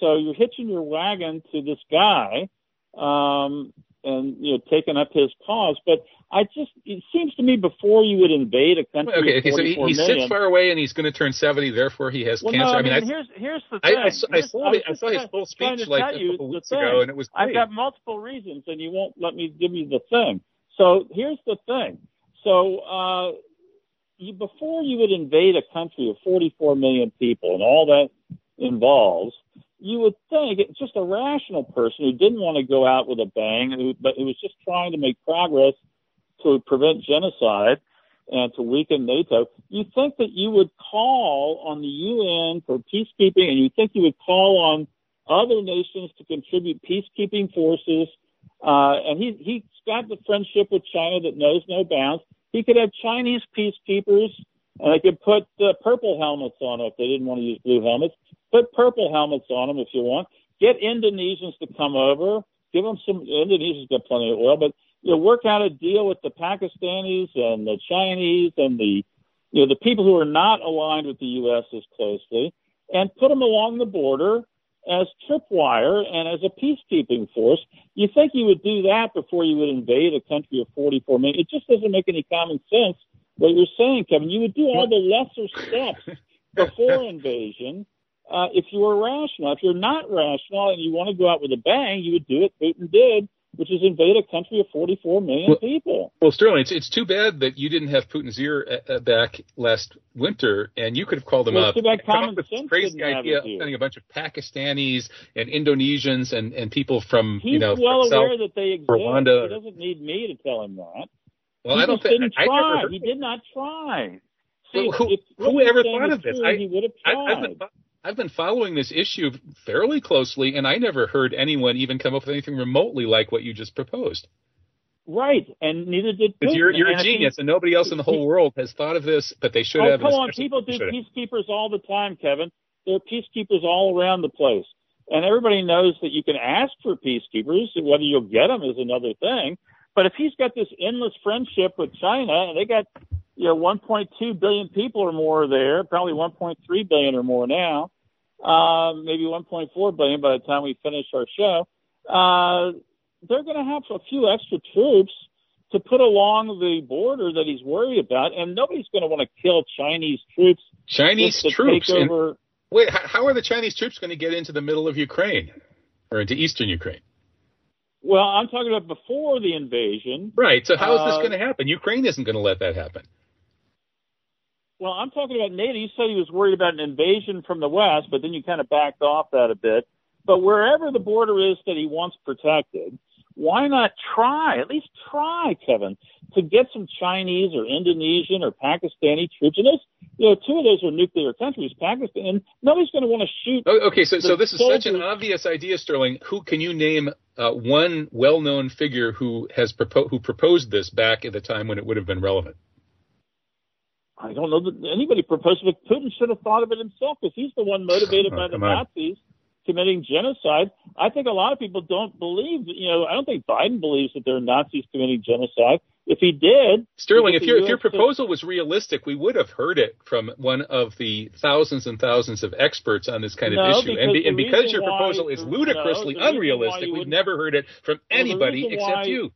So you're hitching your wagon to this guy, um, and you know taking up his cause. But I just it seems to me before you would invade a country. Okay, okay. So he, he sits far away and he's going to turn 70. Therefore, he has well, cancer. No, I mean, I, here's here's the thing. I, I, I saw, I saw his full speech like a couple weeks ago, and it was. Great. I've got multiple reasons, and you won't let me give you the thing. So here's the thing. So uh, you, before you would invade a country of 44 million people and all that involves, you would think it's just a rational person who didn't want to go out with a bang, who, but who was just trying to make progress to prevent genocide and to weaken NATO. You think that you would call on the UN for peacekeeping, and you think you would call on other nations to contribute peacekeeping forces. Uh, and he he's got the friendship with China that knows no bounds. He could have Chinese peacekeepers, and they could put uh, purple helmets on them if they didn't want to use blue helmets. Put purple helmets on them if you want. Get Indonesians to come over. Give them some. Indonesians got plenty of oil, but you know, work out a deal with the Pakistanis and the Chinese and the you know the people who are not aligned with the U.S. as closely, and put them along the border as tripwire and as a peacekeeping force. You think you would do that before you would invade a country of 44 million? It just doesn't make any common sense what you're saying, Kevin. You would do all the lesser steps before invasion uh, if you were rational. If you're not rational and you want to go out with a bang, you would do it. Putin did, which is invade a country of 44 million well, people. Well, Sterling, it's, it's too bad that you didn't have Putin's ear uh, uh back last winter, and you could have called him well, up. Too bad common sense crazy idea of sending a bunch of Pakistanis and Indonesians and, and people from He's you know well South aware that they exist. Rwanda. He doesn't need me to tell him that. Well, he I don't think I try. He did not try. See, who, who ever thought of this? True, I, he would have tried. I, I've, been, following this issue fairly closely, and I never heard anyone even come up with anything remotely like what you just proposed. Right, and neither did Putin. You're, you're and a genius, and nobody else in the whole world has thought of this, but they should oh, have. Come on, people do peacekeepers all the time, Kevin. There are peacekeepers all around the place, and everybody knows that you can ask for peacekeepers. Whether you'll get them is another thing. But if he's got this endless friendship with China, and they got you know 1.2 billion people or more there, probably 1.3 billion or more now, uh, maybe 1.4 billion by the time we finish our show. Uh, they're going to have a few extra troops to put along the border that he's worried about, and nobody's going to want to kill Chinese troops. Chinese troops. over... wait, how are the Chinese troops going to get into the middle of Ukraine or into eastern Ukraine? Well, I'm talking about before the invasion. Right. So how is this Uh, going to happen? Ukraine isn't going to let that happen. Well, I'm talking about NATO. You said he was worried about an invasion from the west, but then you kind of backed off that a bit. But wherever the border is that he wants protected, why not try, at least try, Kevin, to get some Chinese or Indonesian or Pakistani troops? And those, you know, two of those are nuclear countries, Pakistan, and nobody's going to want to shoot. Oh, okay, so so this is such an obvious idea, Sterling. Who can you name uh, one well-known figure who has propo- who proposed this back at the time when it would have been relevant? I don't know that anybody proposed it. Putin should have thought of it himself because he's the one motivated Oh, by the come on. Nazis committing genocide. I think a lot of people don't believe, you know, I don't think Biden believes that there are Nazis committing genocide. If he did, Sterling, if if your if your US took- proposal was realistic, we would have heard it from one of the thousands and thousands of experts on this kind of No, issue. because And, be, and because reason your why- proposal is ludicrously the reason why unrealistic, we've never heard it from anybody except why- you.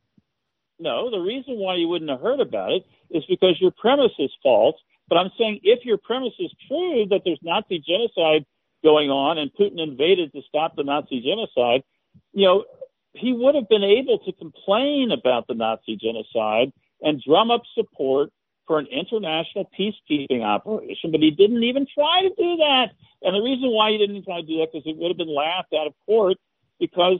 No, the reason why you wouldn't have heard about it is because your premise is false. But I'm saying if your premise is true that there's Nazi genocide going on and Putin invaded to stop the Nazi genocide, you know, he would have been able to complain about the Nazi genocide and drum up support for an international peacekeeping operation, but he didn't even try to do that. And the reason why he didn't try to do that is it would have been laughed out of court because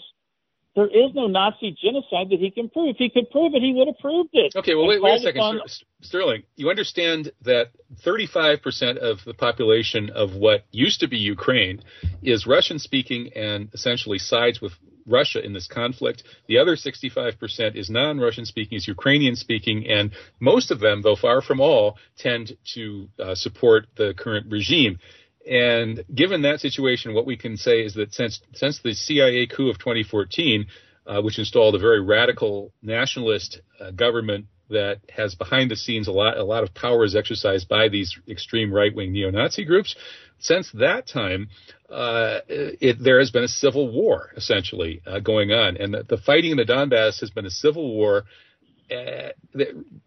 there is no Nazi genocide that he can prove. If he could prove it, he would have proved it. Okay, well, wait, wait a second, on... Sterling. You understand that 35% of the population of what used to be Ukraine is Russian speaking and essentially sides with Russia in this conflict. The other 65% is non Russian speaking, is Ukrainian speaking, and most of them, though far from all, tend to uh, support the current regime. And given that situation, what we can say is that since since the CIA coup of 2014, uh, which installed a very radical nationalist uh, government that has behind the scenes a lot a lot of power is exercised by these extreme right wing neo Nazi groups. Since that time, uh, it, there has been a civil war essentially uh, going on, and the, the, fighting in the Donbass has been a civil war. Uh,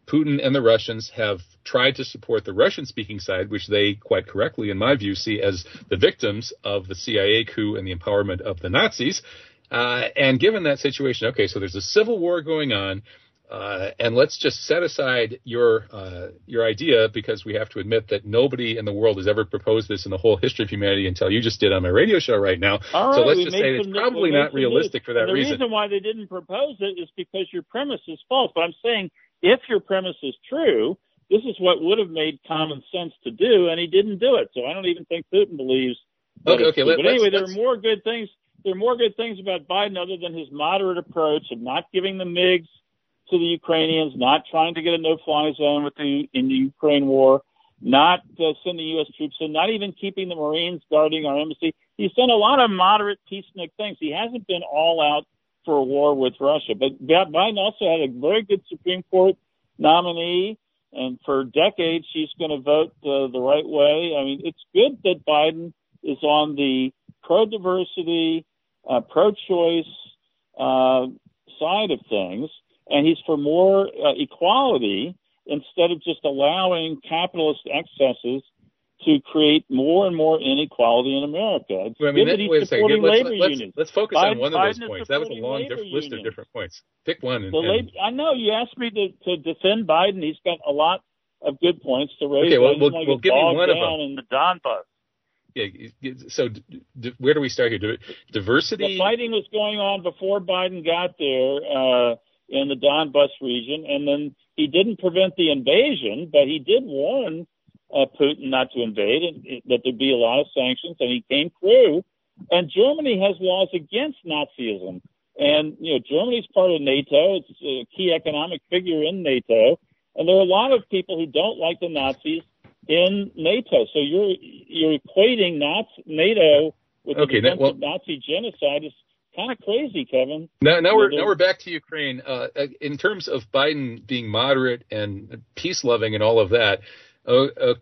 Putin and the Russians have tried to support the Russian-speaking side, which they quite correctly, in my view, see as the victims of the CIA coup and the empowerment of the Nazis. Uh, and given that situation, okay, so there's a civil war going on. Uh, and let's just set aside your uh, your idea because we have to admit that nobody in the world has ever proposed this in the whole history of humanity until you just did on my radio show right now. All so right, let's just say it's probably not realistic for that the reason. The reason why they didn't propose it is because your premise is false. But I'm saying if your premise is true, this is what would have made common sense to do, and he didn't do it. So I don't even think Putin believes. Okay, okay. Let, but anyway, there are more good things. There are more good things about Biden other than his moderate approach of not giving the MIGs to the Ukrainians, not trying to get a no-fly zone with the in the Ukraine war, not uh, sending U.S. troops in, not even keeping the Marines guarding our embassy. He's done a lot of moderate peacenik things. He hasn't been all out for a war with Russia. But Biden also had a very good Supreme Court nominee, and for decades she's going to vote uh, the right way. I mean, it's good that Biden is on the pro-diversity, uh, pro-choice uh, side of things and he's for more uh, equality instead of just allowing capitalist excesses to create more and more inequality in America. Well, I mean, that, wait a second. Let's, let's, let's, focus Biden, on one of those Biden points. That was a long diff- list of different points. Pick one. And, and... I know you asked me to, to defend Biden. He's got a lot of good points to raise. Okay, well, we'll, we'll give me one of them. In the Donbass. Yeah, so d- d- where do we start here? Diversity. The fighting was going on before Biden got there. Uh, in the Donbas region, and then he didn't prevent the invasion, but he did warn uh, Putin not to invade and that there'd be a lot of sanctions, and he came through. And Germany has laws against Nazism, and you know Germany's part of NATO; it's a key economic figure in NATO, and there are a lot of people who don't like the Nazis in NATO. So you're you're equating Nazi, NATO with okay, the that, well, Nazi genocide is kind of crazy, Kevin. Now, now we're now we're back to Ukraine. Uh, in terms of Biden being moderate and peace loving and all of that, uh, uh,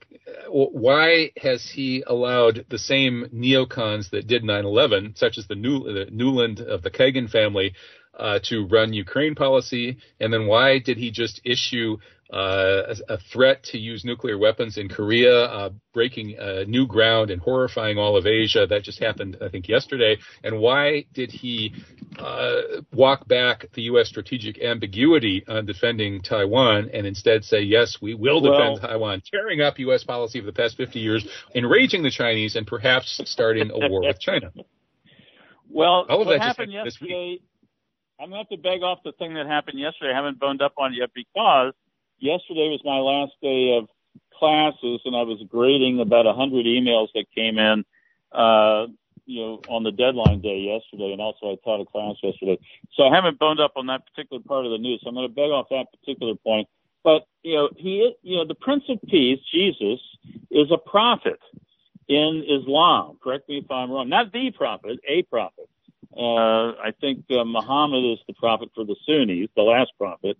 why has he allowed the same neocons that did 9/11, such as the, New, the Nuland of the Kagan family, uh, to run Ukraine policy? And then why did he just issue uh, a, a, threat to use nuclear weapons in Korea, uh, breaking uh, new ground and horrifying all of Asia. That just happened, I think, yesterday. And why did he uh, walk back the U.S. strategic ambiguity on defending Taiwan and instead say, yes, we will defend well, Taiwan, tearing up U.S. policy of the past 50 years, enraging the Chinese, and perhaps starting a war with China? Well, all of what that happened yesterday, I'm going to have to beg off the thing that happened yesterday. I haven't boned up on it yet because yesterday was my last day of classes, and I was grading about a hundred emails that came in, uh, you know, on the deadline day yesterday, and also I taught a class yesterday. So I haven't boned up on that particular part of the news. So I'm going to beg off that particular point. But you know, he, you know, the Prince of Peace, Jesus, is a prophet in Islam. Correct me if I'm wrong. Not the prophet, a prophet. Uh, I think uh, Muhammad is the prophet for the Sunnis, the last prophet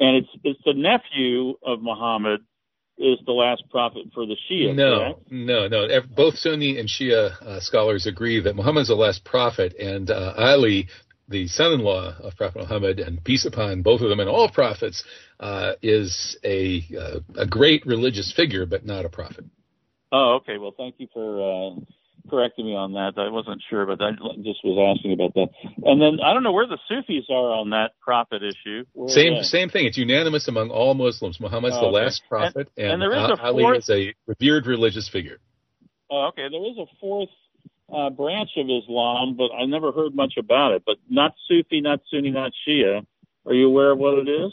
and it's it's the nephew of Muhammad is the last prophet for the Shia. No, correct? no, no. Both Sunni and Shia uh, scholars agree that Muhammad is the last prophet, and uh, Ali, the son-in-law of Prophet Muhammad, and peace upon both of them and all prophets, uh, is a uh, a great religious figure, but not a prophet. Oh, okay. Well, thank you for uh, corrected me on that. I wasn't sure, but I just was asking about that. And then I don't know where the Sufis are on that prophet issue. Where same same thing. It's unanimous among all Muslims. Muhammad's oh, the okay. last prophet, and, and, and there is a Ali fourth, is a revered religious figure. Oh, okay. There is a fourth uh, branch of Islam, but I never heard much about it. But not Sufi, not Sunni, not Shia. Are you aware of what it is?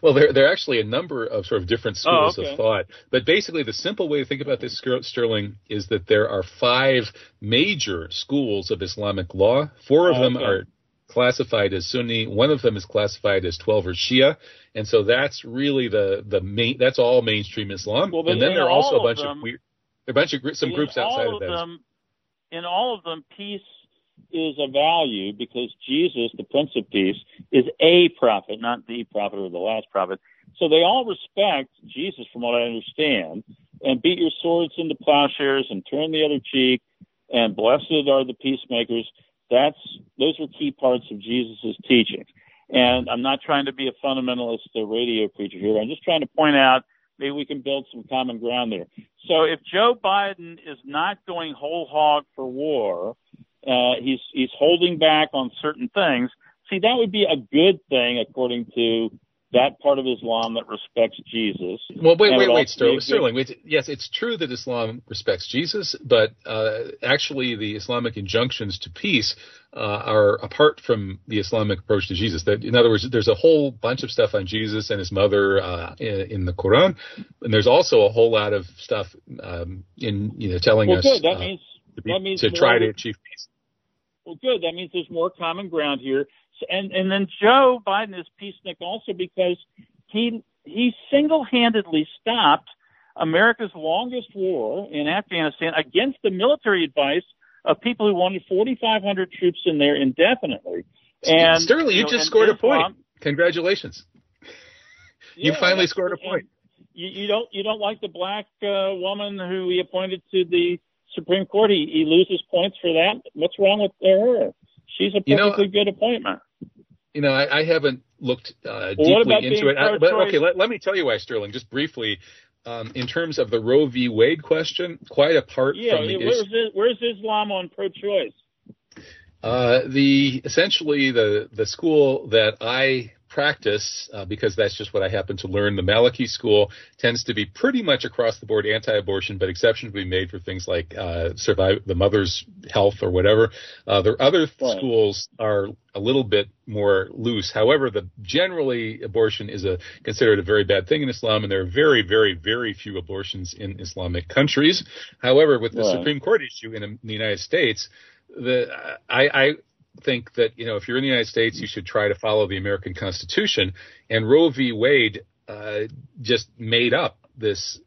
Well, there, there are actually a number of sort of different oh, schools oh, okay. of thought. But basically, the simple way to think about this, Sterling, is that there are five major schools of Islamic law. Four of oh, them okay. are classified as Sunni. One of them is classified as Twelver Shia. And so that's really the, the main, that's all mainstream Islam. Well, and then there are also a bunch of, of weird, a bunch of some groups outside of, of them. In all of them, peace is a value because Jesus, the Prince of Peace, is a prophet, not the prophet or the last prophet. So they all respect Jesus, from what I understand, and beat your swords into plowshares and turn the other cheek, and blessed are the peacemakers. That's those are key parts of Jesus' teaching. And I'm not trying to be a fundamentalist a radio preacher here. I'm just trying to point out maybe we can build some common ground there. So if Joe Biden is not going whole hog for war, uh, he's he's holding back on certain things. See, that would be a good thing according to that part of Islam that respects Jesus. Well, wait, wait, wait, Sterling. Sterling wait, yes, it's true that Islam respects Jesus, but uh, actually, the Islamic injunctions to peace uh, are apart from the Islamic approach to Jesus. That, in other words, there's a whole bunch of stuff on Jesus and his mother uh, in, in, the Quran, and there's also a whole lot of stuff um, in you know telling well, us. That uh, means, to, be, that means to try to achieve peace. Well, good. That means there's more common ground here. And and then Joe Biden is peacenik also because he he single-handedly stopped America's longest war in Afghanistan against the military advice of people who wanted 4,500 troops in there indefinitely. And Sterling, you, know, just scored Islam, a point. Congratulations. Yeah, you finally scored a point. You, you, don't you don't like the black uh, woman who he appointed to the Supreme Court, he, he loses points for that. What's wrong with her? She's a perfectly you know, good appointment. You know, I, I haven't looked uh, well, deeply into it. I, but okay, let, let me tell you why, Sterling, just briefly. Um, in terms of the Roe v. Wade question, quite apart yeah, from the where's, issue. where's Islam on pro-choice? Uh, the essentially the the school that I practice, uh, because that's just what I happen to learn, the Maliki school tends to be pretty much across the board anti-abortion, but exceptions will be made for things like uh, survive the mother's health or whatever. Uh, the other right. schools are a little bit more loose. However, the generally abortion is a considered a very bad thing in Islam, and there are very, very, very few abortions in Islamic countries. However, with the right. Supreme Court issue in, in the United States, the I, I think that you know if you're in the United States, you should try to follow the American Constitution. And Roe v. Wade uh, just made up this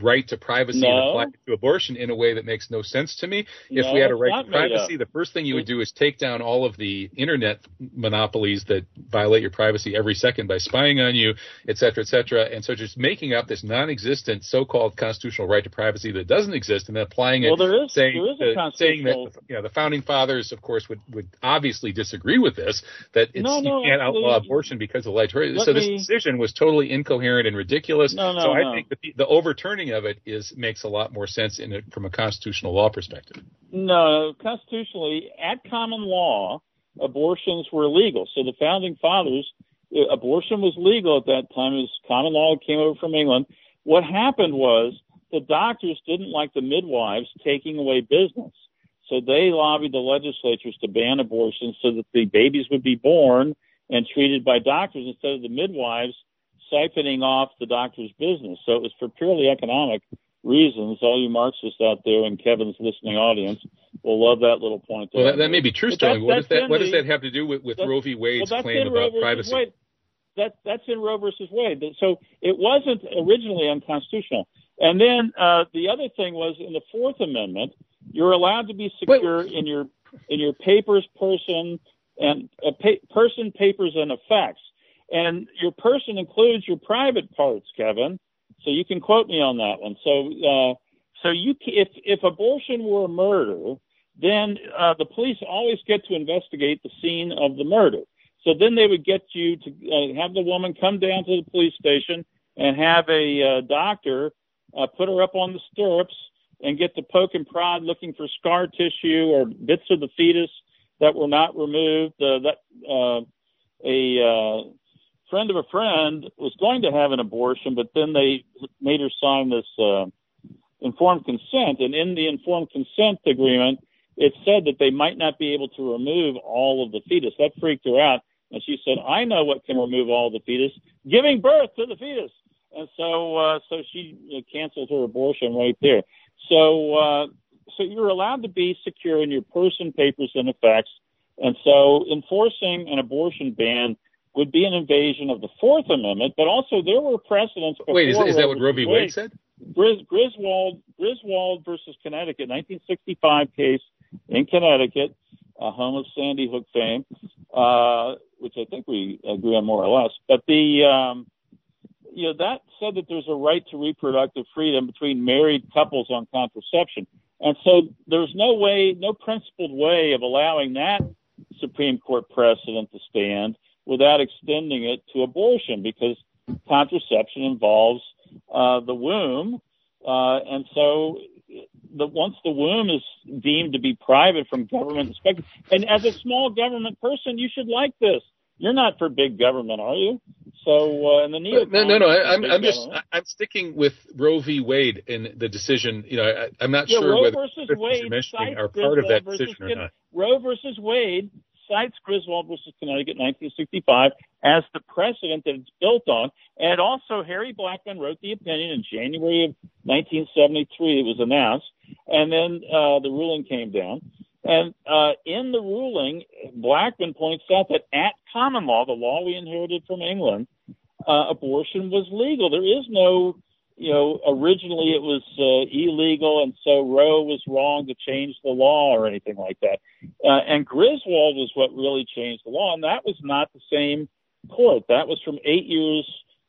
right to privacy no. and apply to abortion in a way that makes no sense to me. If no, we had a right to privacy, the first thing you would do is take down all of the internet monopolies that violate your privacy every second by spying on you, et cetera, et cetera. And so just making up this non-existent so-called constitutional right to privacy that doesn't exist and then applying it, well, there is, saying, there is the, saying that you know the founding fathers, of course, would would obviously disagree with this that it's, no, you can't outlaw abortion because of the legislation. So this decision was totally incoherent and ridiculous. No, no, so I no. Think the, the overturning of it is makes a lot more sense in it from a constitutional law perspective. No, constitutionally, at common law, abortions were legal. So the founding fathers, uh, abortion was legal at that time. Was common law. Came over from England. What happened was the doctors didn't like the midwives taking away business. So they lobbied the legislatures to ban abortions so that the babies would be born and treated by doctors instead of the midwives siphoning off the doctor's business. So it was for purely economic reasons. All you Marxists out there in Kevin's listening audience will love that little point. Well, that, that may be true, Sterling. What does that What does that have to do with, with Roe v. Wade's well, claim about privacy? Wade. That that's in Roe versus Wade. So it wasn't originally unconstitutional. And then uh, the other thing was in the Fourth Amendment, you're allowed to be secure Wait. in your in your papers, person, and uh, pa- person, papers, and effects. And your person includes your private parts, Kevin. So you can quote me on that one. So, uh, so you, if if abortion were a murder, then uh, the police always get to investigate the scene of the murder. So then they would get you to uh, have the woman come down to the police station and have a uh, doctor uh, put her up on the stirrups and get to poke and prod looking for scar tissue or bits of the fetus that were not removed. Uh, that uh, a uh, friend of a friend was going to have an abortion, but then they made her sign this uh, informed consent, and in the informed consent agreement, it said that they might not be able to remove all of the fetus. That freaked her out, and she said, "I know what can remove all the fetus: giving birth to the fetus." And so, uh, so she canceled her abortion right there. So, uh, so you're allowed to be secure in your person, papers, and effects. And so, enforcing an abortion ban would be an invasion of the Fourth Amendment. But also, there were precedents. Wait, is, is that what Roe v. Wade said? Gris- Griswold, Griswold versus Connecticut, 1965 case in Connecticut, uh, home of Sandy Hook fame, uh, which I think we agree on more or less. But the um, you know, that said that there's a right to reproductive freedom between married couples on contraception. And so there's no way, no principled way of allowing that Supreme Court precedent to stand without extending it to abortion because contraception involves uh, the womb. Uh, and so the, once the womb is deemed to be private from government inspection, and as a small government person, you should like this. You're not for big government, are you? So, uh, and the neo no, no, no. I, am I'm, I'm just I'm sticking with Roe v. Wade in the decision. You know, I, am not yeah, sure Roe whether versus Wade are part of that decision or not. Roe versus Wade cites Griswold versus Connecticut 1965 as the precedent that it's built on. And also, Harry Blackmun wrote the opinion in January of 1973. It was announced, and then uh, the ruling came down. And uh, in the ruling, Blackmun points out that at common law, the law we inherited from England, uh, abortion was legal. There is no, you know, originally it was uh, illegal, and so Roe was wrong to change the law or anything like that. Uh, and Griswold was what really changed the law, and that was not the same court. That was from eight years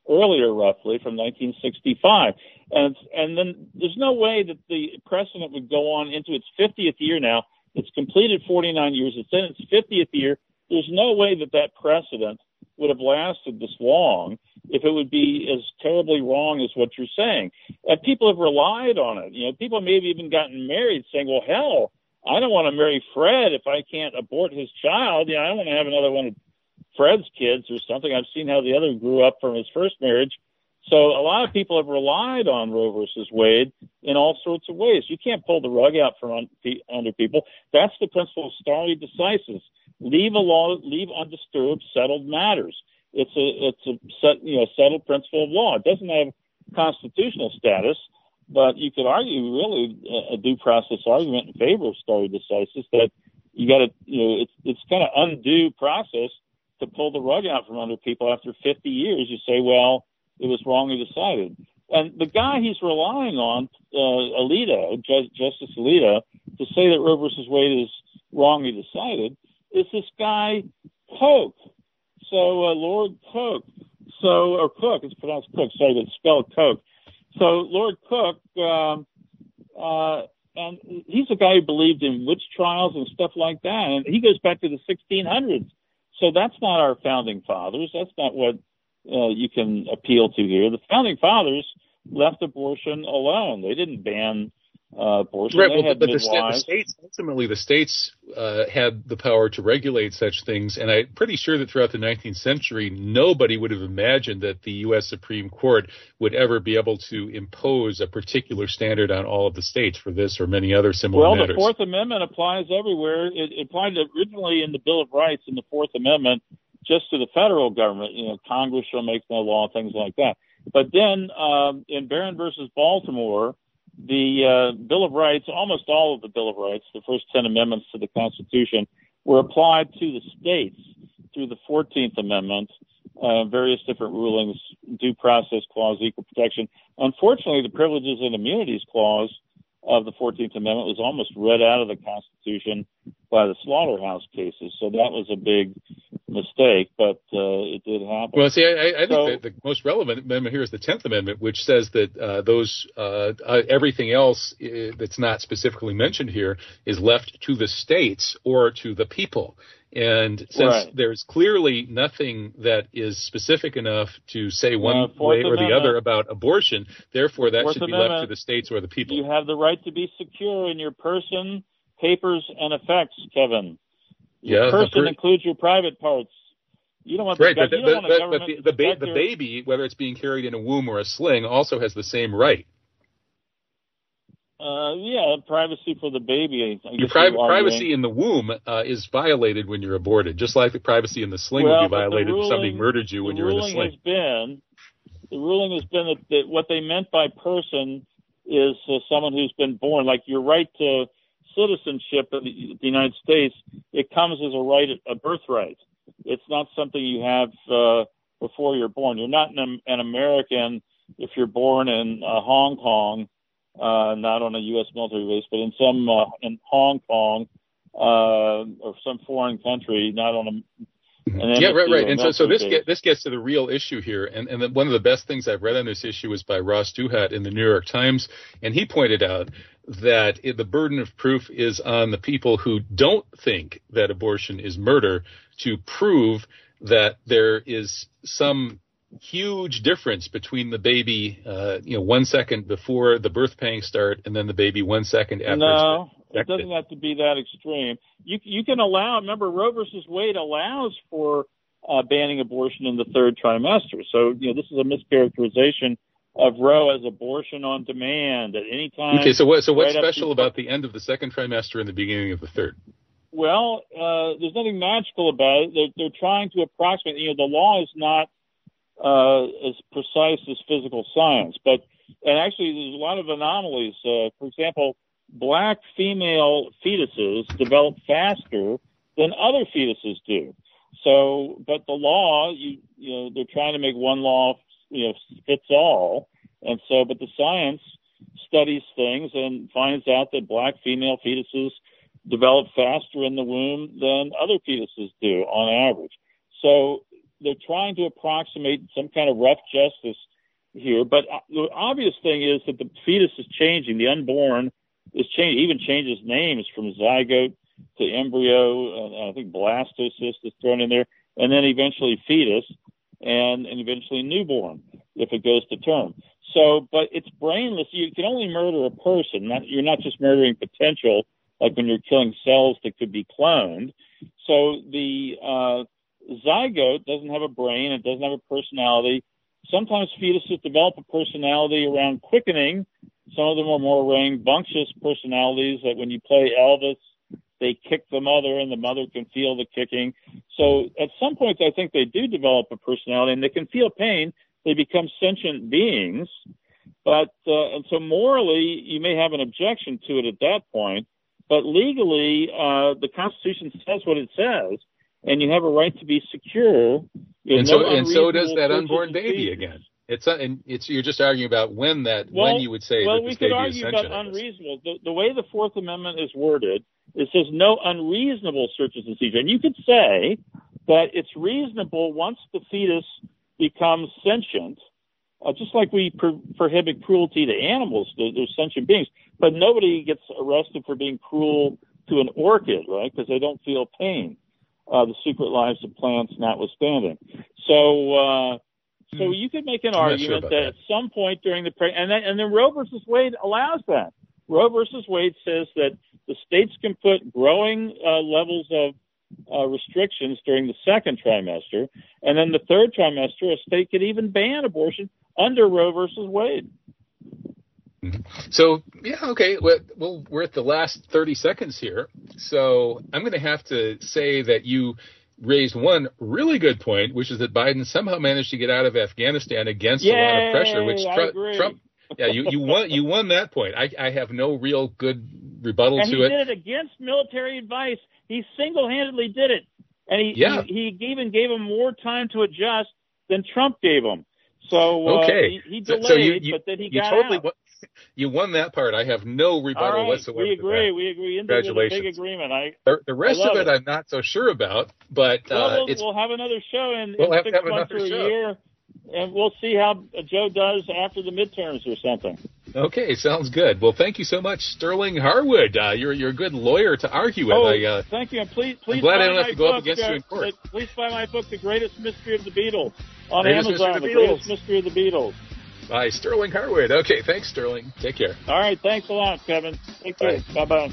earlier, roughly from 1965. And and then there's no way that the precedent would go on into its 50th year now it's completed 49 years. It's in its 50th year. There's no way that that precedent would have lasted this long if it would be as terribly wrong as what you're saying. And people have relied on it. You know, people may have even gotten married saying, well, hell, I don't want to marry Fred if I can't abort his child. You know, I don't want to have another one of Fred's kids or something. I've seen how the other grew up from his first marriage. So a lot of people have relied on Roe versus Wade in all sorts of ways. You can't pull the rug out from under people. That's the principle of stare decisis. Leave a law, leave undisturbed, settled matters. It's a it's a set you know settled principle of law. It doesn't have constitutional status, but you could argue really a due process argument in favor of stare decisis that you got to you know it's it's kind of undue process to pull the rug out from under people after 50 years. You say, well it was wrongly decided. And the guy he's relying on, uh, Alito, Justice Alito, to say that Roe versus Wade is wrongly decided, is this guy Coke. So uh, Lord Coke. So or Cook, it's pronounced Cook. Sorry, but spelled Coke. So Lord Cook, um, uh, and he's a guy who believed in witch trials and stuff like that. And he goes back to the 1600s. So that's not our founding fathers. That's not what uh, you can appeal to here. The founding fathers left abortion alone. They didn't ban uh. Right, well, but the, the, states ultimately the states uh, had the power to regulate such things, and I'm pretty sure that throughout the 19th century, nobody would have imagined that the U.S. Supreme Court would ever be able to impose a particular standard on all of the states for this or many other similar well, matters. Well, the Fourth Amendment applies everywhere. It, it applied originally in the Bill of Rights in the Fourth Amendment just to the federal government. You know, Congress shall make no law, things like that. But then um, in Barron versus Baltimore, the uh, Bill of Rights, almost all of the Bill of Rights, the first 10 amendments to the Constitution, were applied to the states through the 14th Amendment, uh, various different rulings, due process clause, equal protection. Unfortunately, the privileges and immunities clause of the 14th Amendment was almost read out of the Constitution by the slaughterhouse cases. So that was a big mistake, but uh, it did happen. Well, see, I, I so, think the most relevant amendment here is the Tenth Amendment, which says that uh, those uh, uh everything else uh, that's not specifically mentioned here is left to the states or to the people. And since Right. there's clearly nothing that is specific enough to say one Uh, way or the other about abortion, therefore that Fourth should be left to the states or the people. You have the right to be secure in your person, papers, and effects, Kevin. Your Yeah, the person per- includes your private parts. You don't want Right, the, but, but, but, but the, the, ba- the baby, whether it's being carried in a womb or a sling, also has the same right. Uh, yeah, privacy for the baby. I Your pri- privacy in the womb uh, is violated when you're aborted, just like the privacy in the sling Well, would be violated if somebody murdered you when you're in the ruling sling. has been the ruling has been that, that what they meant by person is uh, someone who's been born. Like your right to citizenship in the, the United States, it comes as a right, a birthright. It's not something you have uh, before you're born. You're not an, an American if you're born in uh, Hong Kong, uh, not on a U.S. military base, but in some uh, in Hong Kong uh, or some foreign country, not on a an Yeah, right, embassy right. or And so, so this get, this gets to the real issue here. And, and the, one of the best things I've read on this issue was by Ross Douthat in the New York Times, and he pointed out that it, the burden of proof is on the people who don't think that abortion is murder to prove that there is some huge difference between the baby, uh, you know, one second before the birth pangs start, and then the baby one second after. no, it doesn't have to be that extreme. You you can allow. Remember, Roe versus Wade allows for uh, banning abortion in the third trimester. So you know this is a mischaracterization of Roe as abortion on demand at any time. Okay, so what? So what's right special to- about the end of the second trimester and the beginning of the third? Well, uh, there's nothing magical about it. They're, they're trying to approximate. You know, the law is not uh, as precise as physical science, but and actually there's a lot of anomalies. Uh, for example, black female fetuses develop faster than other fetuses do. So, but the law, you you know, they're trying to make one law, you know, fits all, and so, but the science studies things and finds out that black female fetuses develop faster in the womb than other fetuses do on average. So they're trying to approximate some kind of rough justice here. But uh, the obvious thing is that the fetus is changing. The unborn is changing, even changes names from zygote to embryo. Uh, I think blastocyst is thrown in there, and then eventually fetus, and, and eventually newborn if it goes to term. So, but it's brainless. You can only murder a person. Not, you're not just murdering potential, like when you're killing cells that could be cloned. So the uh, zygote doesn't have a brain. It doesn't have a personality. Sometimes fetuses develop a personality around quickening. Some of them are more rambunctious personalities that when you play Elvis, they kick the mother and the mother can feel the kicking. So at some point, I think they do develop a personality and they can feel pain. They become sentient beings. But, uh, and so morally, you may have an objection to it at that point. But legally, uh, the Constitution says what it says, and you have a right to be secure. And so no and so does that unborn baby again. It's not, and it's you're just arguing about when that Well, when you would say well, that we this could baby is argue about sentient. I guess. unreasonable. The, the way the Fourth Amendment is worded, it says no unreasonable searches and seizures. And you could say that it's reasonable once the fetus becomes sentient, uh, just like we pro- prohibit cruelty to animals, they're, they're sentient beings, but nobody gets arrested for being cruel to an orchid, right? Because they don't feel pain. Uh, the secret lives of plants notwithstanding. So, uh, so you could make an Hmm. I'm not sure argument that, that. at some point during the pre- and then, and then Roe versus Wade allows that. Roe versus Wade says that the states can put growing uh, levels of uh, restrictions during the second trimester, and then the third trimester, a state could even ban abortion under Roe versus Wade. So yeah, okay. Well, we're at the last thirty seconds here, so I'm going to have to say that you raised one really good point, which is that Biden somehow managed to get out of Afghanistan against a lot of pressure, which Yay, I Trump. Yeah, you, you won you won that point. I, I have no real good rebuttal and to he it. did it against military advice. He single-handedly did it, and he Yeah. he, he even gave him more time to adjust than Trump gave him. So uh, Okay. he, he delayed, so you- you- but then he got totally out. won, you won that part. I have no rebuttal right, whatsoever. we agree. We agree. Into with big agreement. I The, the rest I of it, it. I'm not so sure about, but well, uh, we'll, we'll have another show in, We'll in six months or a show. year, and we'll see how Joe does after the midterms or something. Okay, sounds good. Well, thank you so much, Sterling Harwood. Uh, you're you're a good lawyer to argue with. Oh, I, uh, thank you. And please, please I'm glad buy I don't have my to go up book, against you in uh, court. Please buy my book, The Greatest Mystery of the Beatles, on Amazon. the the Greatest Mystery of the Beatles. By Sterling Harwood. Okay, thanks, Sterling. Take care. All right. Thanks a lot, Kevin. Take care. Bye bye.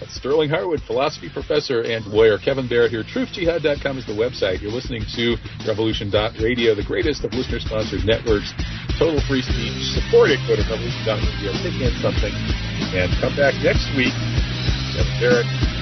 That's Sterling Harwood, philosophy professor and lawyer. Kevin Barrett here. TruthJihad.com is the website. You're listening to Revolution.radio, the greatest of listener-sponsored networks. Total free speech. Support it. Go to Revolution.radio. Take in something. And come back next week. Kevin Barrett.